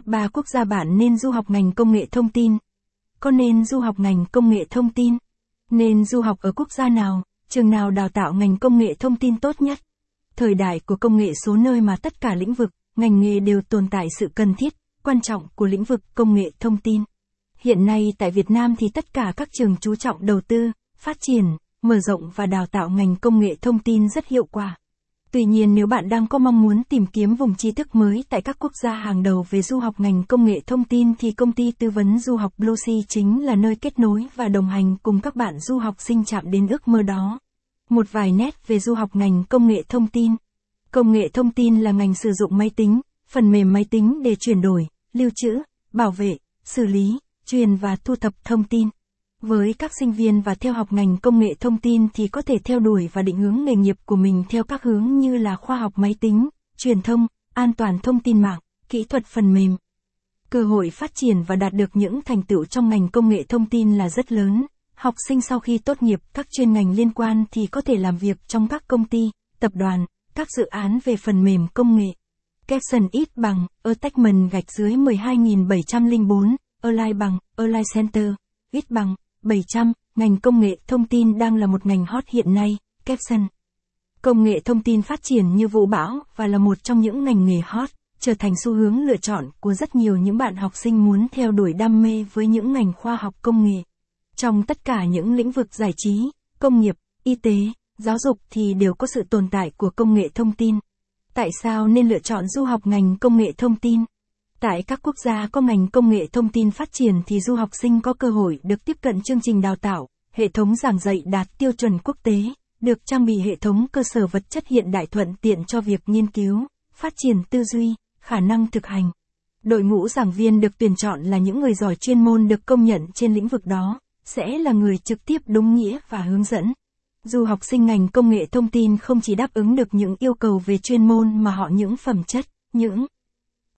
Top 3 quốc gia bạn nên du học ngành công nghệ thông tin. Có nên du học ngành công nghệ thông tin? Nên du học ở quốc gia nào, trường nào đào tạo ngành công nghệ thông tin tốt nhất? Thời đại của công nghệ số nơi mà tất cả lĩnh vực, ngành nghề đều tồn tại sự cần thiết, quan trọng của lĩnh vực công nghệ thông tin. Hiện nay tại Việt Nam thì tất cả các trường chú trọng đầu tư, phát triển, mở rộng và đào tạo ngành công nghệ thông tin rất hiệu quả. Tuy nhiên nếu bạn đang có mong muốn tìm kiếm vùng tri thức mới tại các quốc gia hàng đầu về du học ngành công nghệ thông tin thì công ty tư vấn du học Bluesea chính là nơi kết nối và đồng hành cùng các bạn du học sinh chạm đến ước mơ đó. Một vài nét về du học ngành công nghệ thông tin. Công nghệ thông tin là ngành sử dụng máy tính, phần mềm máy tính để chuyển đổi, lưu trữ, bảo vệ, xử lý, truyền và thu thập thông tin. Với các sinh viên và theo học ngành công nghệ thông tin thì có thể theo đuổi và định hướng nghề nghiệp của mình theo các hướng như là khoa học máy tính, truyền thông, an toàn thông tin mạng, kỹ thuật phần mềm. Cơ hội phát triển và đạt được những thành tựu trong ngành công nghệ thông tin là rất lớn. Học sinh sau khi tốt nghiệp các chuyên ngành liên quan thì có thể làm việc trong các công ty, tập đoàn, các dự án về phần mềm công nghệ. Capson ít bằng, Attachment gạch dưới 12704, Align bằng, Align Center, ít bằng, 700, ngành công nghệ thông tin đang là một ngành hot hiện nay, caption. Công nghệ thông tin phát triển như vũ bão và là một trong những ngành nghề hot, trở thành xu hướng lựa chọn của rất nhiều những bạn học sinh muốn theo đuổi đam mê với những ngành khoa học công nghệ. Trong tất cả những lĩnh vực giải trí, công nghiệp, y tế, giáo dục thì đều có sự tồn tại của công nghệ thông tin. Tại sao nên lựa chọn du học ngành công nghệ thông tin? Tại các quốc gia có ngành công nghệ thông tin phát triển thì du học sinh có cơ hội được tiếp cận chương trình đào tạo, hệ thống giảng dạy đạt tiêu chuẩn quốc tế, được trang bị hệ thống cơ sở vật chất hiện đại thuận tiện cho việc nghiên cứu, phát triển tư duy, khả năng thực hành. Đội ngũ giảng viên được tuyển chọn là những người giỏi chuyên môn được công nhận trên lĩnh vực đó, sẽ là người trực tiếp đúng nghĩa và hướng dẫn. du học sinh ngành công nghệ thông tin không chỉ đáp ứng được những yêu cầu về chuyên môn mà họ những phẩm chất, những